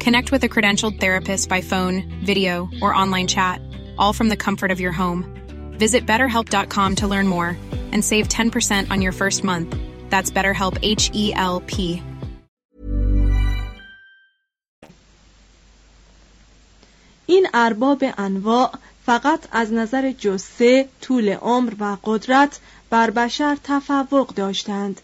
Connect with a credentialed therapist by phone, video, or online chat, all from the comfort of your home. Visit betterhelp.com to learn more and save 10% on your first month. That's BetterHelp H E L P. این ارباب انواع فقط از نظر جسه، طول عمر و قدرت بر بشر تفوق داشتند.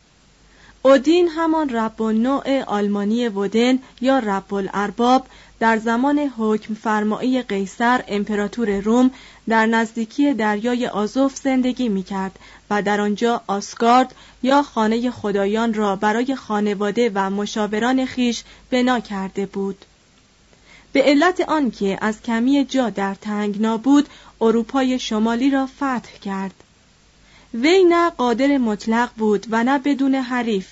اودین همان رب نوع آلمانی ودن یا رب الارباب در زمان حکم فرمایی قیصر امپراتور روم در نزدیکی دریای آزوف زندگی می کرد و در آنجا آسگارد یا خانه خدایان را برای خانواده و مشاوران خیش بنا کرده بود. به علت آنکه از کمی جا در تنگنا بود اروپای شمالی را فتح کرد وی نه قادر مطلق بود و نه بدون حریف.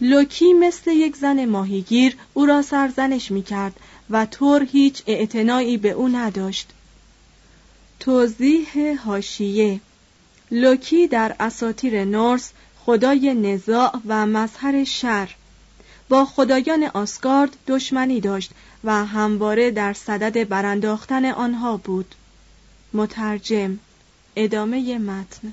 لوکی مثل یک زن ماهیگیر او را سرزنش می کرد و تور هیچ اعتنایی به او نداشت. توضیح هاشیه لوکی در اساطیر نورس خدای نزاع و مظهر شر. با خدایان آسگارد دشمنی داشت و همواره در صدد برانداختن آنها بود. مترجم ادامه متن.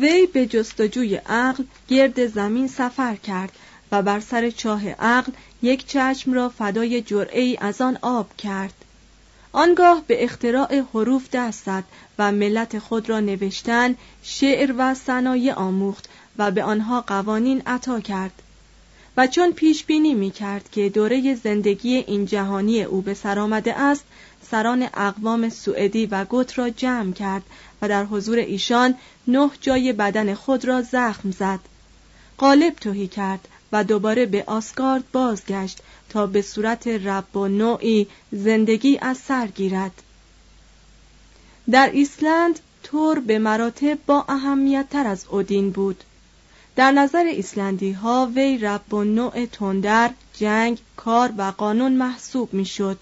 وی به جستجوی عقل گرد زمین سفر کرد و بر سر چاه عقل یک چشم را فدای جرعه ای از آن آب کرد. آنگاه به اختراع حروف دست زد و ملت خود را نوشتن شعر و صنایع آموخت و به آنها قوانین عطا کرد. و چون پیش بینی می کرد که دوره زندگی این جهانی او به سر آمده است سران اقوام سوئدی و گوت را جمع کرد در حضور ایشان نه جای بدن خود را زخم زد. قالب توهی کرد و دوباره به آسگارد بازگشت تا به صورت رب و نوعی زندگی از سر گیرد. در ایسلند تور به مراتب با اهمیت تر از اودین بود. در نظر ایسلندی ها وی رب و نوع تندر جنگ کار و قانون محسوب می‌شد.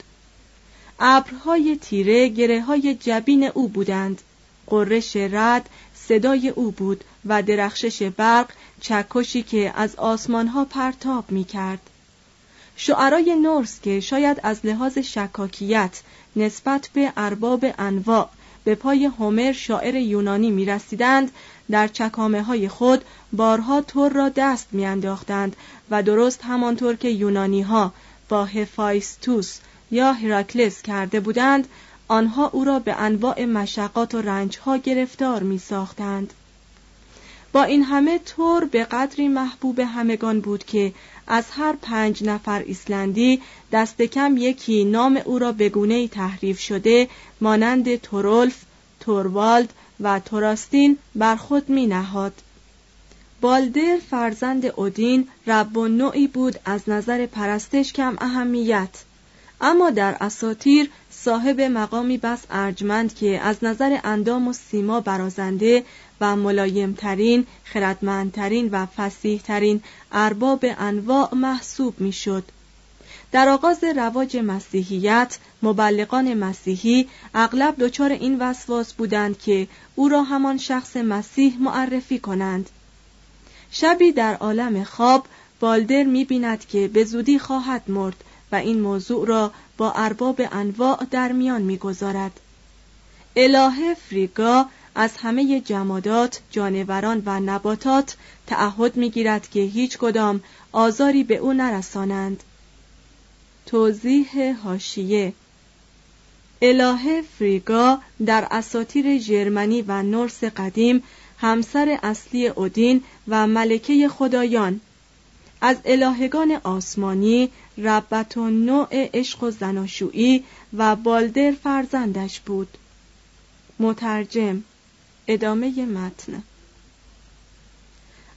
ابرهای تیره گره های جبین او بودند. قررش رد صدای او بود و درخشش برق چکشی که از آسمانها پرتاب می کرد. شعرای نورس که شاید از لحاظ شکاکیت نسبت به ارباب انواع به پای هومر شاعر یونانی می رسیدند در چکامه های خود بارها تور را دست می انداختند و درست همانطور که یونانی ها با هفایستوس یا هراکلس کرده بودند آنها او را به انواع مشقات و رنجها گرفتار می ساختند. با این همه تور به قدری محبوب همگان بود که از هر پنج نفر ایسلندی دست کم یکی نام او را به گونه تحریف شده مانند تورولف، توروالد و توراستین بر خود می نهاد. بالدر فرزند اودین رب و نوعی بود از نظر پرستش کم اهمیت اما در اساتیر صاحب مقامی بس ارجمند که از نظر اندام و سیما برازنده و ملایمترین، خردمندترین و فسیحترین ارباب انواع محسوب می‌شد. در آغاز رواج مسیحیت مبلغان مسیحی اغلب دچار این وسواس بودند که او را همان شخص مسیح معرفی کنند شبی در عالم خواب بالدر می بیند که به زودی خواهد مرد و این موضوع را با ارباب انواع در میان می‌گذارد الهه فریگا از همه جمادات، جانوران و نباتات تعهد می‌گیرد که هیچ کدام آزاری به او نرسانند. توضیح هاشیه الهه فریگا در اساطیر ژرمنی و نورس قدیم همسر اصلی اودین و ملکه خدایان از الهگان آسمانی ربت و نوع عشق و زناشویی و بالدر فرزندش بود. مترجم ادامه متن.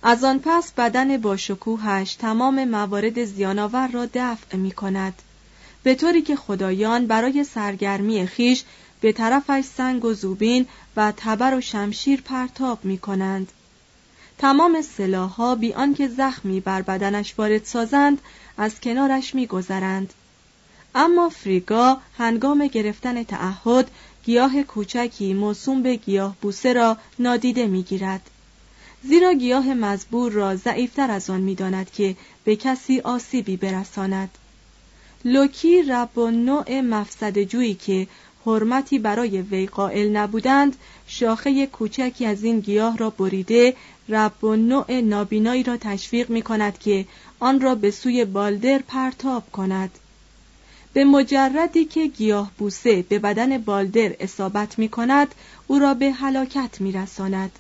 از آن پس بدن با شکوهش تمام موارد زیانآور را دفع می کند به طوری که خدایان برای سرگرمی خیش به طرفش سنگ و زوبین و تبر و شمشیر پرتاب می کنند تمام سلاحها بی آنکه زخمی بر بدنش وارد سازند از کنارش میگذرند. اما فریگا هنگام گرفتن تعهد گیاه کوچکی موسوم به گیاه بوسه را نادیده می‌گیرد. زیرا گیاه مزبور را ضعیفتر از آن می‌داند که به کسی آسیبی برساند. لوکی رب و نوع مفسد جویی که حرمتی برای وی قائل نبودند شاخه کوچکی از این گیاه را بریده رب و نوع نابینایی را تشویق می کند که آن را به سوی بالدر پرتاب کند به مجردی که گیاه بوسه به بدن بالدر اصابت می کند او را به هلاکت می رساند.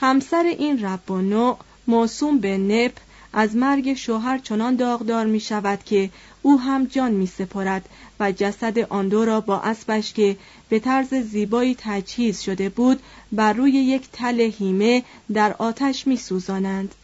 همسر این رب و نوع موسوم به نپ از مرگ شوهر چنان داغدار می شود که او هم جان می سپارد و جسد آن دو را با اسبش که به طرز زیبایی تجهیز شده بود بر روی یک تل هیمه در آتش می سوزانند.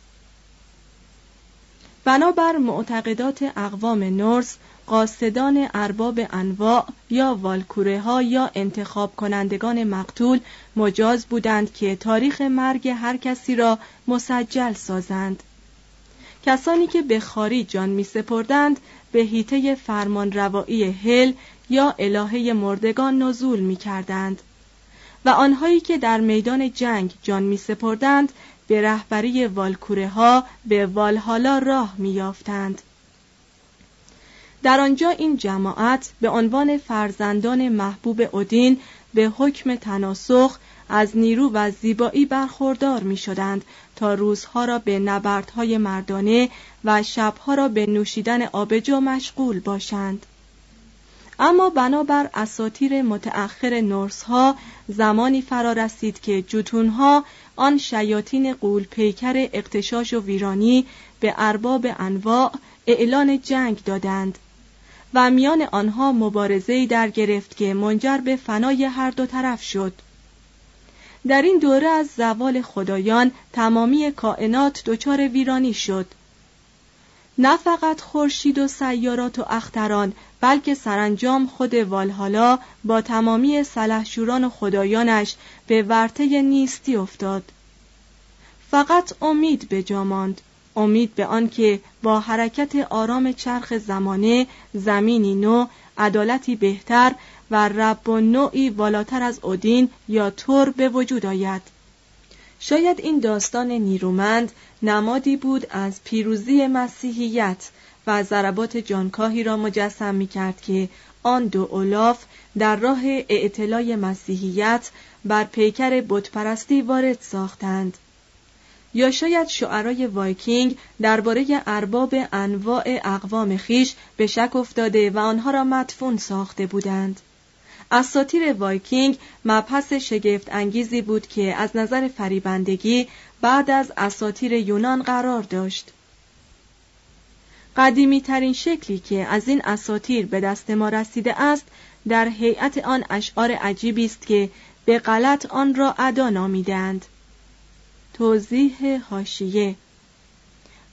بنابر معتقدات اقوام نورس قاصدان ارباب انواع یا والکوره ها یا انتخاب کنندگان مقتول مجاز بودند که تاریخ مرگ هر کسی را مسجل سازند کسانی که به خاری جان می سپردند به هیته فرمان روایی هل یا الهه مردگان نزول می کردند و آنهایی که در میدان جنگ جان می سپردند به رهبری والکوره ها به والهالا راه می یافتند. در آنجا این جماعت به عنوان فرزندان محبوب اودین به حکم تناسخ از نیرو و زیبایی برخوردار می شدند تا روزها را به نبردهای مردانه و شبها را به نوشیدن آبجو مشغول باشند. اما بنابر اساتیر متأخر نورس ها زمانی فرا رسید که جتونها آن شیاطین قول پیکر اقتشاش و ویرانی به ارباب انواع اعلان جنگ دادند و میان آنها مبارزه‌ای در گرفت که منجر به فنای هر دو طرف شد. در این دوره از زوال خدایان تمامی کائنات دچار ویرانی شد. نه فقط خورشید و سیارات و اختران بلکه سرانجام خود والهالا با تمامی سلحشوران و خدایانش به ورطه نیستی افتاد. فقط امید به ماند. امید به آنکه با حرکت آرام چرخ زمانه زمینی نو عدالتی بهتر و رب و نوعی بالاتر از اودین یا تور به وجود آید. شاید این داستان نیرومند نمادی بود از پیروزی مسیحیت و ضربات جانکاهی را مجسم می کرد که آن دو اولاف در راه اعتلای مسیحیت بر پیکر بتپرستی وارد ساختند. یا شاید شعرای وایکینگ درباره ارباب انواع اقوام خویش به شک افتاده و آنها را مدفون ساخته بودند. اساطیر وایکینگ مبحث شگفت انگیزی بود که از نظر فریبندگی بعد از اساطیر یونان قرار داشت. قدیمی ترین شکلی که از این اساطیر به دست ما رسیده است در هیئت آن اشعار عجیبی است که به غلط آن را ادا نامیدند توضیح هاشیه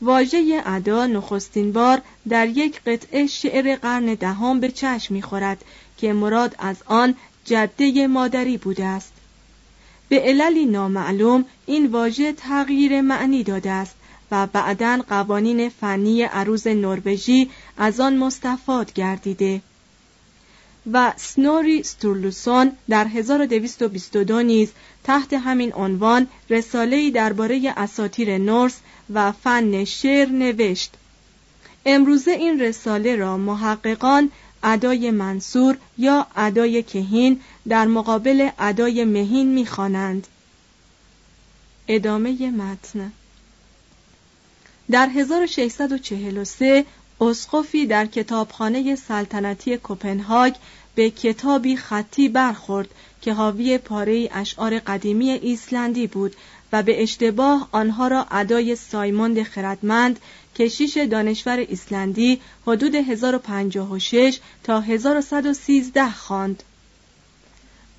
واژه ادا نخستین بار در یک قطعه شعر قرن دهم به چشم می‌خورد که مراد از آن جده مادری بوده است. به عللی نامعلوم این واژه تغییر معنی داده است و بعدا قوانین فنی عروض نروژی از آن مستفاد گردیده. و سنوری ستورلوسون در 1222 نیز تحت همین عنوان رساله‌ای درباره اساطیر نورس و فن شعر نوشت. امروزه این رساله را محققان ادای منصور یا ادای کهین در مقابل ادای مهین می‌خوانند. ادامه متن در 1643 اسقفی در کتابخانه سلطنتی کوپنهاگ به کتابی خطی برخورد که حاوی پاره اشعار قدیمی ایسلندی بود و به اشتباه آنها را ادای سایموند خردمند کشیش دانشور ایسلندی حدود 1056 تا 1113 خواند.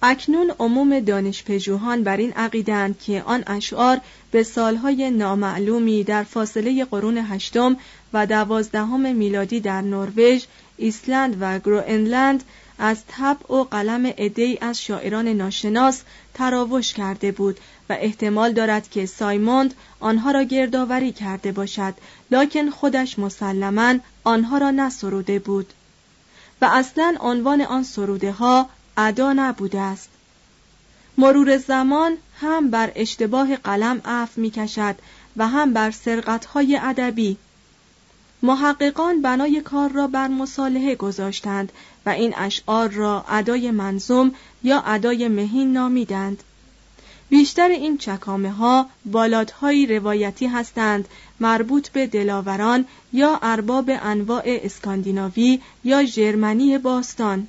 اکنون عموم دانشپژوهان بر این عقیدند که آن اشعار به سالهای نامعلومی در فاصله قرون هشتم و دوازدهم میلادی در نروژ، ایسلند و گروئنلند از طبع و قلم عدهای از شاعران ناشناس تراوش کرده بود و احتمال دارد که سایموند آنها را گردآوری کرده باشد لکن خودش مسلما آنها را نسروده بود و اصلا عنوان آن سروده ها ادا نبوده است. مرور زمان هم بر اشتباه قلم عف می کشد و هم بر های ادبی محققان بنای کار را بر مصالحه گذاشتند و این اشعار را ادای منظوم یا ادای مهین نامیدند. بیشتر این چکامه ها بالادهایی روایتی هستند مربوط به دلاوران یا ارباب انواع اسکاندیناوی یا ژرمنی باستان.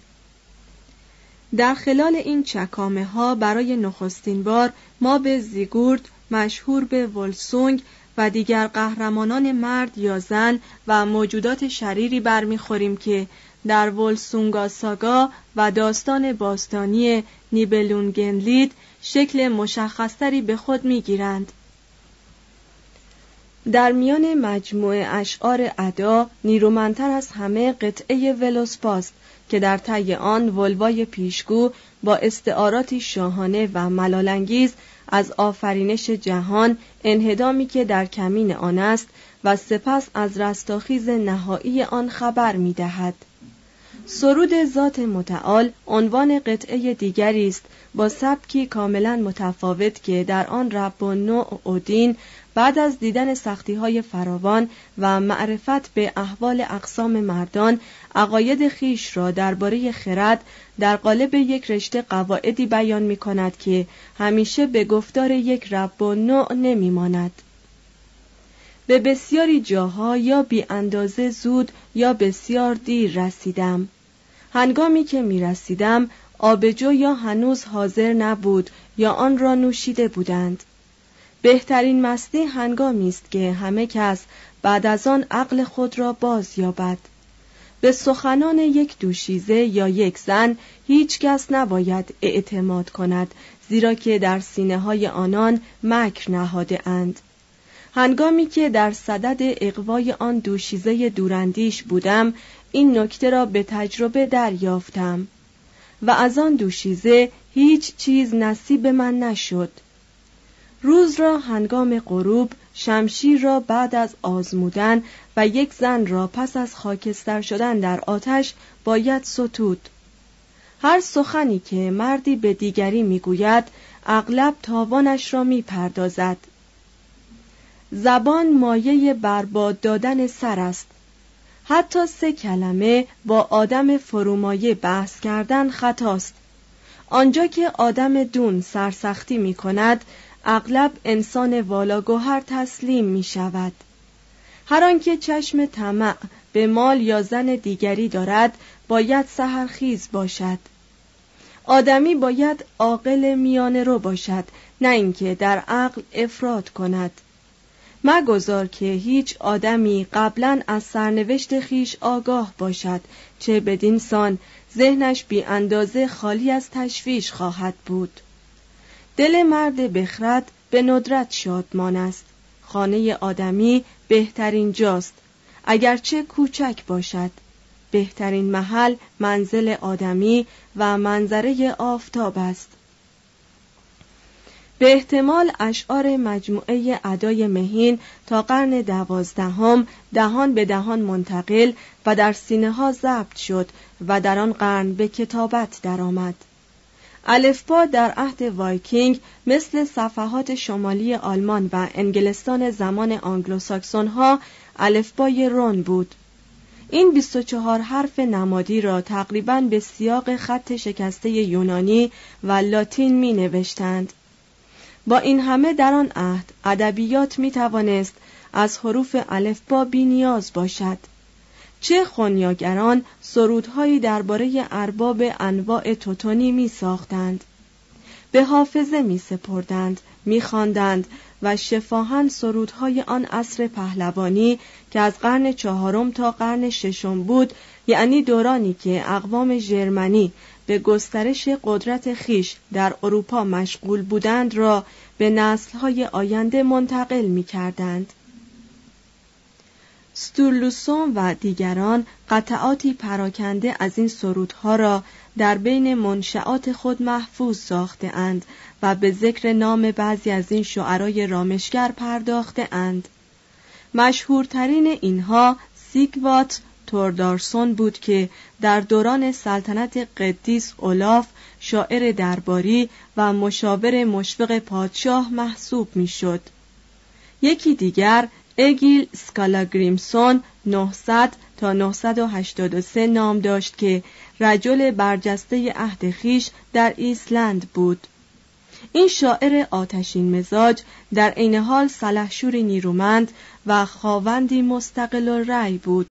در خلال این چکامه ها برای نخستین بار ما به زیگورد مشهور به ولسونگ و دیگر قهرمانان مرد یا زن و موجودات شریری برمیخوریم که در ولسونگا ساگا و داستان باستانی نیبلونگنلید شکل مشخصتری به خود می‌گیرند. در میان مجموعه اشعار ادا نیرومندتر از همه قطعه ولوسپاست که در طی آن ولوای پیشگو با استعاراتی شاهانه و ملالانگیز از آفرینش جهان انهدامی که در کمین آن است و سپس از رستاخیز نهایی آن خبر می دهد. سرود ذات متعال عنوان قطعه دیگری است با سبکی کاملا متفاوت که در آن رب و نوع اودین بعد از دیدن سختی های فراوان و معرفت به احوال اقسام مردان عقاید خیش را درباره خرد در قالب یک رشته قواعدی بیان می کند که همیشه به گفتار یک رب و نوع نمی ماند. به بسیاری جاها یا بی اندازه زود یا بسیار دیر رسیدم. هنگامی که می رسیدم آبجو یا هنوز حاضر نبود یا آن را نوشیده بودند. بهترین مستی هنگامی است که همه کس بعد از آن عقل خود را باز یابد. به سخنان یک دوشیزه یا یک زن هیچ کس نباید اعتماد کند زیرا که در سینه های آنان مکر نهاده اند. هنگامی که در صدد اقوای آن دوشیزه دورندیش بودم این نکته را به تجربه دریافتم و از آن دوشیزه هیچ چیز نصیب من نشد. روز را هنگام غروب شمشیر را بعد از آزمودن و یک زن را پس از خاکستر شدن در آتش باید ستود. هر سخنی که مردی به دیگری می‌گوید اغلب تاوانش را می‌پردازد. زبان مایه برباد دادن سر است. حتی سه کلمه با آدم فرومایه بحث کردن خطاست. آنجا که آدم دون سرسختی می کند اغلب انسان والاگوهر تسلیم می شود. هر آنکه چشم طمع به مال یا زن دیگری دارد باید سهرخیز باشد. آدمی باید عاقل میانه رو باشد نه اینکه در عقل افراد کند. مگذار که هیچ آدمی قبلا از سرنوشت خیش آگاه باشد چه بدین سان ذهنش بی اندازه خالی از تشویش خواهد بود. دل مرد بخرد به ندرت شادمان است. خانه آدمی بهترین جاست اگرچه کوچک باشد. بهترین محل منزل آدمی و منظره آفتاب است. به احتمال اشعار مجموعه ادای مهین تا قرن دوازدهم دهان به دهان منتقل و در سینه ها ضبط شد و در آن قرن به کتابت درآمد. الفبا در عهد وایکینگ مثل صفحات شمالی آلمان و انگلستان زمان آنگلوساکسون ها الفبای رون بود. این 24 حرف نمادی را تقریبا به سیاق خط شکسته یونانی و لاتین می نوشتند. با این همه در آن عهد ادبیات می توانست از حروف الفبا بی نیاز باشد. چه خونیاگران سرودهایی درباره ارباب انواع توتونی می ساختند به حافظه می سپردند می خواندند و شفاهن سرودهای آن عصر پهلوانی که از قرن چهارم تا قرن ششم بود یعنی دورانی که اقوام ژرمنی به گسترش قدرت خیش در اروپا مشغول بودند را به نسلهای آینده منتقل می کردند. ستورلوسون و دیگران قطعاتی پراکنده از این سرودها را در بین منشآت خود محفوظ ساخته اند و به ذکر نام بعضی از این شعرای رامشگر پرداخته اند. مشهورترین اینها سیگوات توردارسون بود که در دوران سلطنت قدیس اولاف شاعر درباری و مشاور مشفق پادشاه محسوب می‌شد. یکی دیگر اگیل سکالاگریمسون 900 تا 983 نام داشت که رجل برجسته عهد خیش در ایسلند بود. این شاعر آتشین مزاج در عین حال سلحشوری نیرومند و خاوندی مستقل رأی بود.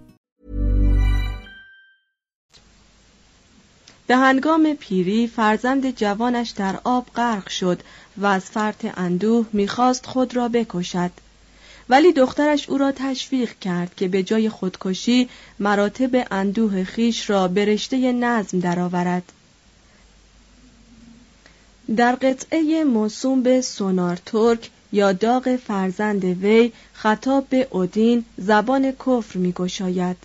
به هنگام پیری فرزند جوانش در آب غرق شد و از فرط اندوه می‌خواست خود را بکشد. ولی دخترش او را تشویق کرد که به جای خودکشی مراتب اندوه خیش را به رشته نظم درآورد. در قطعه موسوم به سونار ترک یا داغ فرزند وی خطاب به اودین زبان کفر میگشاید.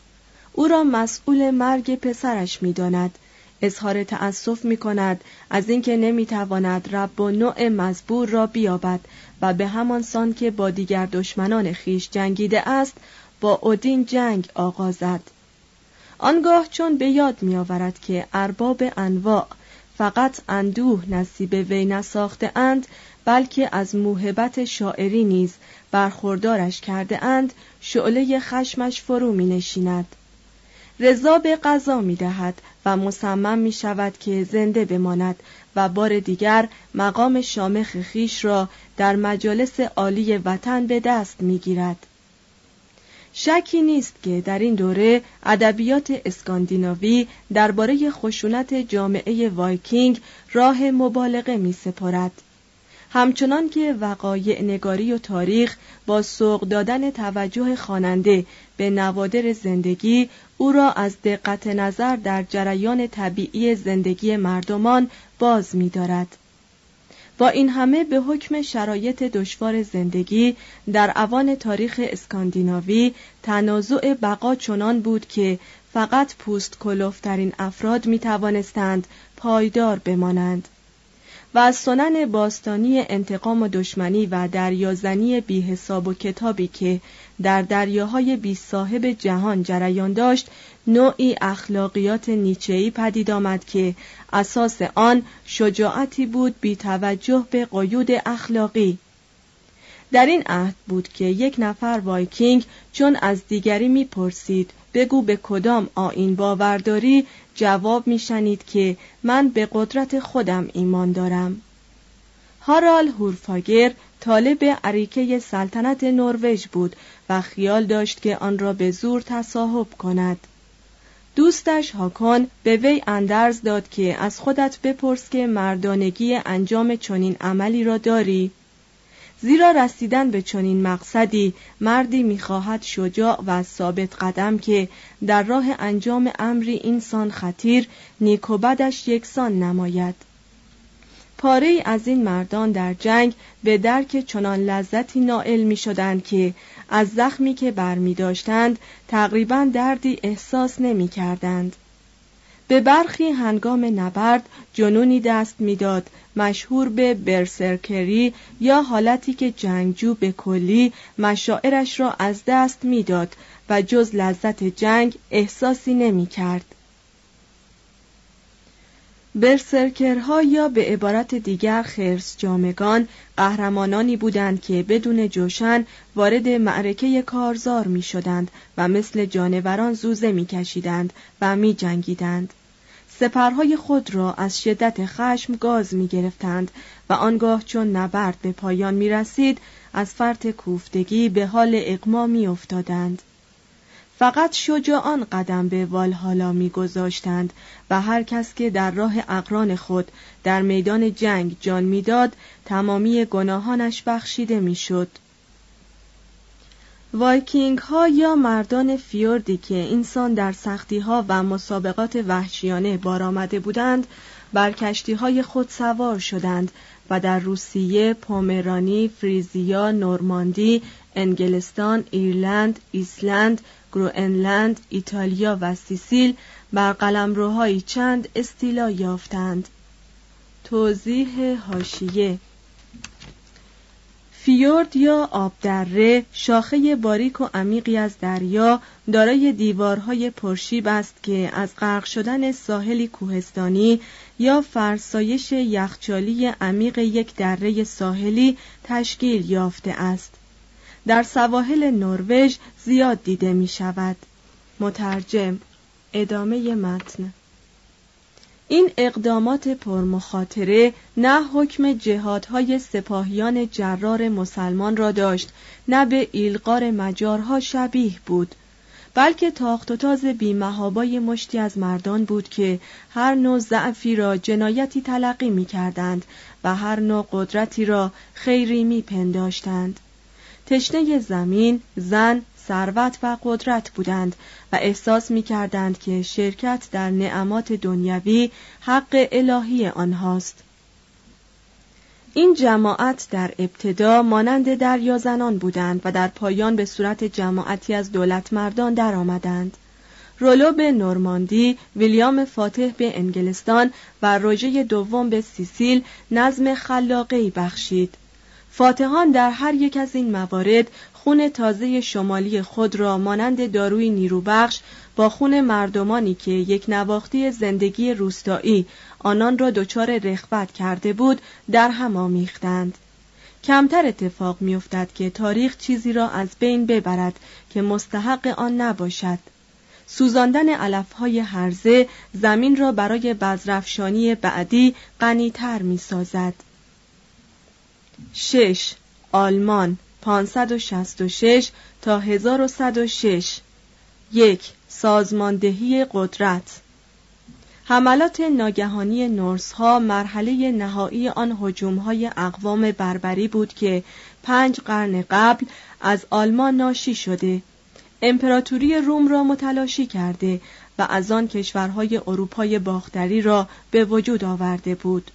او را مسئول مرگ پسرش می‌داند. اظهار تأسف می کند از اینکه نمی تواند رب و نوع مزبور را بیابد و به همان سان که با دیگر دشمنان خیش جنگیده است با اودین جنگ آغازد. آنگاه چون به یاد می آورد که ارباب انواع فقط اندوه نصیب وی نساخته اند بلکه از موهبت شاعری نیز برخوردارش کرده اند شعله خشمش فرو می نشیند رضا به قضا می دهد و مصمم می شود که زنده بماند و بار دیگر مقام شامخ خیش را در مجالس عالی وطن به دست می گیرد. شکی نیست که در این دوره ادبیات اسکاندیناوی درباره خشونت جامعه وایکینگ راه مبالغه می سپرد. همچنان که وقایع نگاری و تاریخ با سوق دادن توجه خواننده به نوادر زندگی او را از دقت نظر در جریان طبیعی زندگی مردمان باز می دارد. با این همه به حکم شرایط دشوار زندگی در اوان تاریخ اسکاندیناوی تنازع بقا چنان بود که فقط پوست کلوفترین افراد می توانستند پایدار بمانند. و از سنن باستانی انتقام و دشمنی و دریازنی بی حساب و کتابی که در دریاهای بی صاحب جهان جریان داشت نوعی اخلاقیات نیچه‌ای پدید آمد که اساس آن شجاعتی بود بی توجه به قیود اخلاقی. در این عهد بود که یک نفر وایکینگ چون از دیگری می‌پرسید بگو به کدام آیین باور داری جواب میشنید که من به قدرت خودم ایمان دارم؟ هارال هورفاگر طالب اریکه سلطنت نروژ بود و خیال داشت که آن را به زور تصاحب کند. دوستش هاکون به وی اندرز داد که از خودت بپرس که مردانگی انجام چنین عملی را داری. زیرا رسیدن به چنین مقصدی مردی می‌خواهد شجاع و ثابت قدم که در راه انجام امری اینسان خطیر نیک و بدش یکسان نماید پاره از این مردان در جنگ به درک چنان لذتی نائل می شدند که از زخمی که برمی داشتند تقریبا دردی احساس نمی کردند. به برخی هنگام نبرد جنونی دست می‌داد مشهور به برسرکری یا حالتی که جنگجو به کلی مشاعرش را از دست می‌داد و جز لذت جنگ احساسی نمی کرد. برسرکرها یا به عبارت دیگر خرس جامگان قهرمانانی بودند که بدون جوشن وارد معرکه کارزار می شدند و مثل جانوران زوزه می کشیدند و می جنگیدند. سپرهای خود را از شدت خشم گاز می گرفتند و آنگاه چون نبرد به پایان می رسید از فرط کوفتگی به حال اقما می افتادند. فقط شجاعان قدم به والهالا میگذاشتند و هر کس که در راه اقران خود در میدان جنگ جان می‌داد تمامی گناهانش بخشیده می‌شد. وایکینگ ها یا مردان فیوردی که این‌سان در سختی ها و مسابقات وحشیانه بار آمده بودند بر کشتی های خود سوار شدند و در روسیه، پومرانی، فریزیا، نورماندی، انگلستان، ایرلند، ایسلند، گروئنلند، ایتالیا و سیسیل بر قلمروهایی چند استیلا یافتند. توضیح هاشیه فیورد یا آبدره شاخه باریک و عمیقی از دریا دارای دیوارهای پرشیب است که از غرق شدن ساحلی کوهستانی یا فرسایش یخچالی عمیق یک دره ساحلی تشکیل یافته است در سواحل نروژ زیاد دیده می شود مترجم ادامه متن این اقدامات پرمخاطره نه حکم جهادهای سپاهیان جرار مسلمان را داشت نه به ایلقار مجارها شبیه بود بلکه تاخت و تاز بیمهابای مشتی از مردان بود که هر نوع ضعفی را جنایتی تلقی می کردند و هر نوع قدرتی را خیری می پنداشتند. تشنه زمین، زن، ثروت و قدرت بودند و احساس می کردند که شرکت در نعمات دنیوی حق الهی آنهاست. این جماعت در ابتدا مانند دریا زنان بودند و در پایان به صورت جماعتی از دولت مردان درآمدند. رولو به نورماندی، ویلیام فاتح به انگلستان و روژه دوم به سیسیل نظم خلاقی بخشید. فاتحان در هر یک از این موارد خون تازه شمالی خود را مانند داروی نیروبخش با خون مردمانی که یک نواختی زندگی روستایی آنان را دچار رخوت کرده بود در هم آمیختند کمتر اتفاق میافتد که تاریخ چیزی را از بین ببرد که مستحق آن نباشد سوزاندن علفهای هرزه زمین را برای بزرفشانی بعدی غنیتر می سازد. 6. آلمان 566 تا 1106 یک سازماندهی قدرت. حملات ناگهانی نورس ها مرحله نهایی آن هجوم های اقوام بربری بود که پنج قرن قبل از آلمان ناشی شده. امپراتوری روم را متلاشی کرده و از آن کشورهای اروپای باختری را به وجود آورده بود.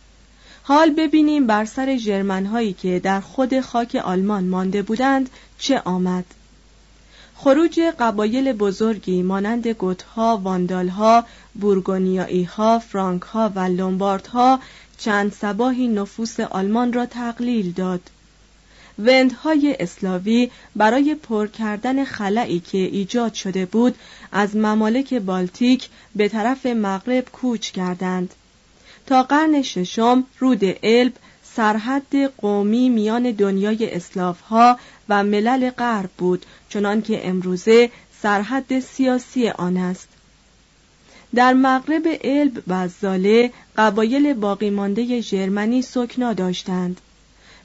حال ببینیم بر سر جرمن هایی که در خود خاک آلمان مانده بودند چه آمد خروج قبایل بزرگی مانند گوتها، واندالها، ها، فرانک ها و لومباردها چند سباهی نفوس آلمان را تقلیل داد. وندهای اسلاوی برای پر کردن خلایی که ایجاد شده بود از ممالک بالتیک به طرف مغرب کوچ کردند. تا قرن ششم رود الب سرحد قومی میان دنیای اسلاف ها و ملل غرب بود چنانکه امروزه سرحد سیاسی آن است. در مغرب الب و زاله قبایل باقی مانده ژرمنی سکنا داشتند.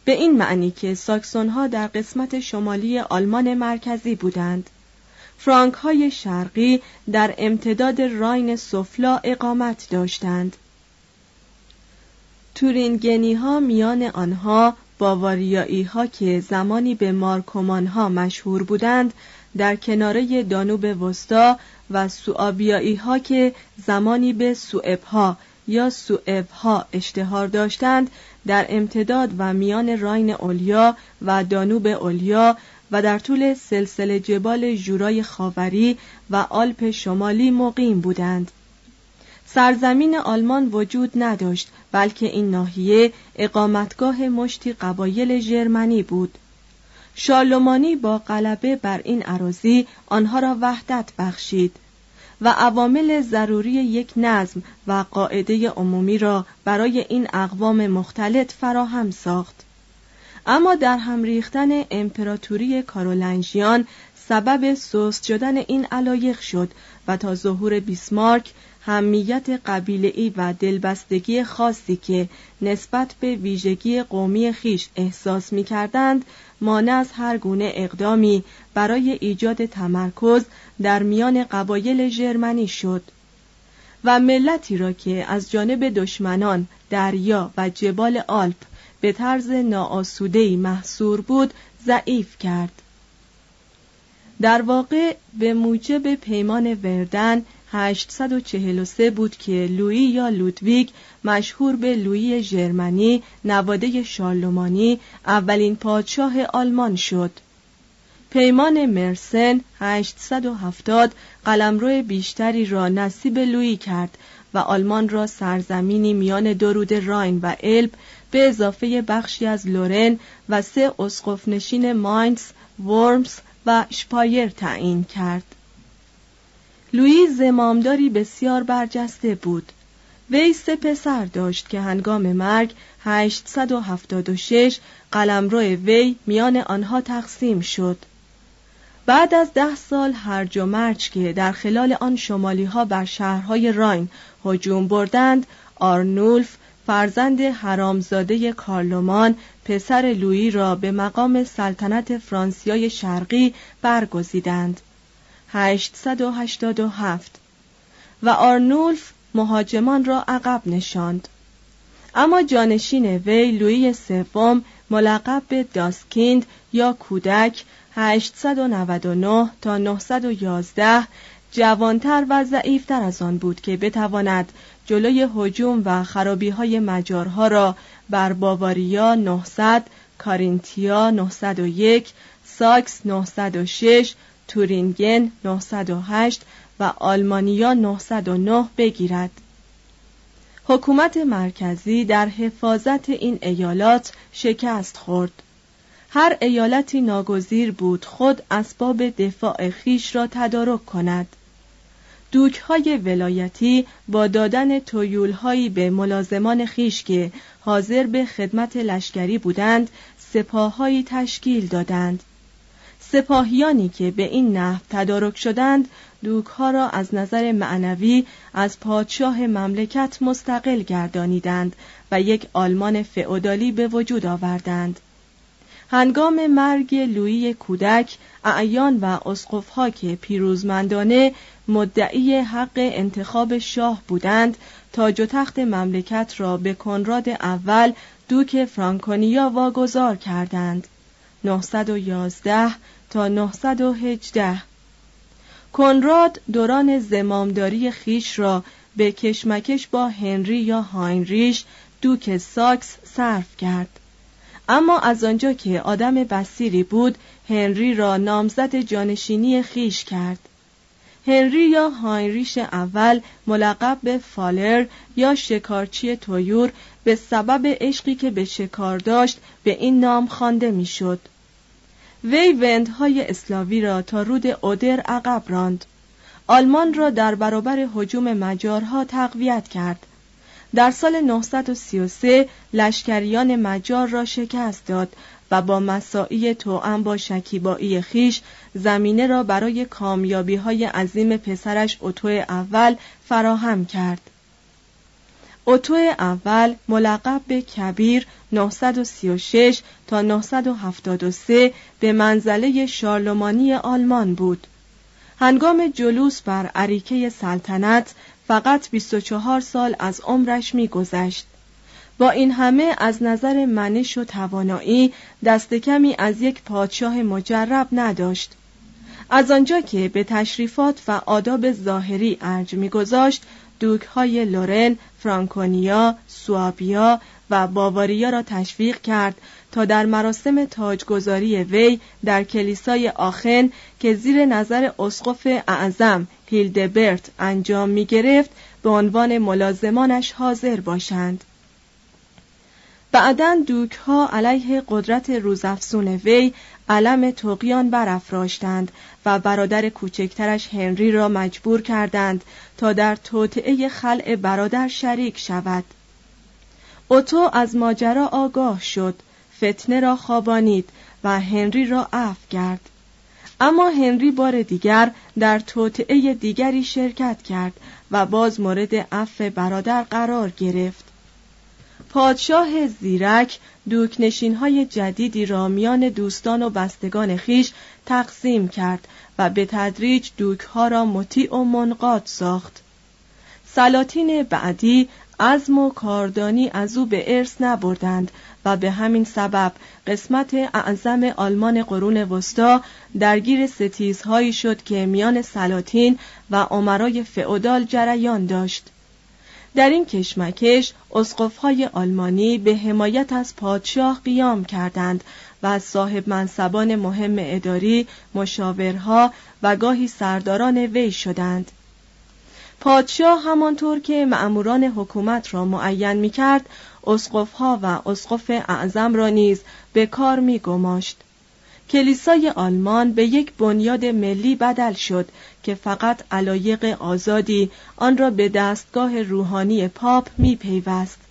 به این معنی که ساکسون ها در قسمت شمالی آلمان مرکزی بودند. فرانک های شرقی در امتداد راین سفلا اقامت داشتند. تورینگنی ها میان آنها باواریایی ها که زمانی به مارکومان ها مشهور بودند در کناره دانوب وسطا و سوابیایی ها که زمانی به سوئب ها یا سوئب ها اشتهار داشتند در امتداد و میان راین اولیا و دانوب اولیا و در طول سلسله جبال جورای خاوری و آلپ شمالی مقیم بودند. سرزمین آلمان وجود نداشت بلکه این ناحیه اقامتگاه مشتی قبایل ژرمنی بود. شالومانی با غلبه بر این عراضی آنها را وحدت بخشید و عوامل ضروری یک نظم و قاعده عمومی را برای این اقوام مختلط فراهم ساخت. اما در هم ریختن امپراتوری کارولنژیان سبب سست شدن این علایق شد و تا ظهور بیسمارک همیت قبیله‌ای و دلبستگی خاصی که نسبت به ویژگی قومی خیش احساس می کردند مانع از هر گونه اقدامی برای ایجاد تمرکز در میان قبایل ژرمنی شد. و ملتی را که از جانب دشمنان دریا و جبال آلپ به طرز ناآسوده‌ای محصور بود ضعیف کرد. در واقع به موجب پیمان وردن 843 بود که لویی یا لودویگ مشهور به لویی ژرمنی نواده شارلومانی اولین پادشاه آلمان شد پیمان مرسن 870 قلمرو بیشتری را نصیب لویی کرد و آلمان را سرزمینی میان درود راین و الب به اضافه بخشی از لورن و سه اسقف نشین ماینز، ورمز و شپایر تعیین کرد. لویی زمامداری بسیار برجسته بود. وی سه پسر داشت که هنگام مرگ 876 قلمرو وی میان آنها تقسیم شد. بعد از ده سال هرج و مرج که در خلال آن شمالی ها بر شهرهای راین هجوم بردند آرنولف فرزند حرامزاده کارلومان پسر لویی را به مقام سلطنت فرانسیای شرقی برگزیدند. 887 و آرنولف مهاجمان را عقب نشاند. اما جانشین وی لویی سوم ملقب به داسکیند یا کودک 899 تا 911 جوانتر و ضعیفتر از آن بود که بتواند جلوی هجوم و خرابی های مجارها را بر باواریا 900 کارینتیا 901 ساکس 906 تورینگن 908 و آلمانیا 909 بگیرد. حکومت مرکزی در حفاظت این ایالات شکست خورد. هر ایالتی ناگزیر بود خود اسباب دفاع خیش را تدارک کند. دوک های ولایتی با دادن تویول هایی به ملازمان خیش که حاضر به خدمت لشکری بودند سپاههایی تشکیل دادند. سپاهیانی که به این نحو تدارک شدند دوک ها را از نظر معنوی از پادشاه مملکت مستقل گردانیدند و یک آلمان فئودالی به وجود آوردند. هنگام مرگ لویی کودک اعیان و اسقفها که پیروزمندانه مدعی حق انتخاب شاه بودند تاج و تخت مملکت را به کنراد اول دوک فرانکونیا واگذار کردند. 911 تا 918 کنراد دوران زمامداری خیش را به کشمکش با هنری یا هاینریش دوک ساکس صرف کرد. اما از آنجا که آدم بسیری بود هنری را نامزد جانشینی خیش کرد. هنری یا هاینریش اول ملقب به فاولر یا شکارچی طیور به سبب عشقی که به شکار داشت به این نام خوانده می‌شد. وی وندهای اسلاوی را تا رود اودر عقب راند آلمان را در برابر هجوم مجارها تقویت کرد در سال 933 لشکریان مجار را شکست داد و با مساعی توأم با شکیبایی خویش زمینه را برای کامیابی های عظیم پسرش اتو اول فراهم کرد. اتو اول ملقب به کبیر 936 تا 973 به منزله شارلمانی آلمان بود. هنگام جلوس بر عریکه سلطنت فقط 24 سال از عمرش میگذشت. با این همه از نظر منش و توانایی دست کمی از یک پادشاه مجرب نداشت. از آنجا که به تشریفات و آداب ظاهری ارج میگذاشت دوک های لورن، فرانکونیا، سوابیا و باواریا را تشویق کرد تا در مراسم تاجگذاری وی در کلیسای آخن که زیر نظر اسقف اعظم هیلدبرت انجام می گرفت به عنوان ملازمانش حاضر باشند. بعدا دوک ها علیه قدرت روزافزون وی علم توقیان برافراشتند و برادر کوچکترش هنری را مجبور کردند تا در توطعه خلع برادر شریک شود. اوتو از ماجرا آگاه شد فتنه را خوابانید و هنری را عفو کرد. اما هنری بار دیگر در توطعه دیگری شرکت کرد و باز مورد عفو برادر قرار گرفت. پادشاه زیرک دوکنشین های جدیدی را میان دوستان و بستگان خیش تقسیم کرد و به تدریج دوک ها را مطیع و منقاد ساخت. سلاطین بعدی عزم و کاردانی از او به ارث نبردند و به همین سبب قسمت اعظم آلمان قرون وسطا درگیر ستیزهایی شد که میان سلاطین و عمرای فئودال جریان داشت. در این کشمکش اسقفهای آلمانی به حمایت از پادشاه قیام کردند و از صاحب منصبان مهم اداری مشاورها و گاهی سرداران وی شدند پادشاه همانطور که مأموران حکومت را معین می کرد اسقفها و اسقف اعظم را نیز به کار می گماشت. کلیسای آلمان به یک بنیاد ملی بدل شد که فقط علایق آزادی آن را به دستگاه روحانی پاپ می پیوست.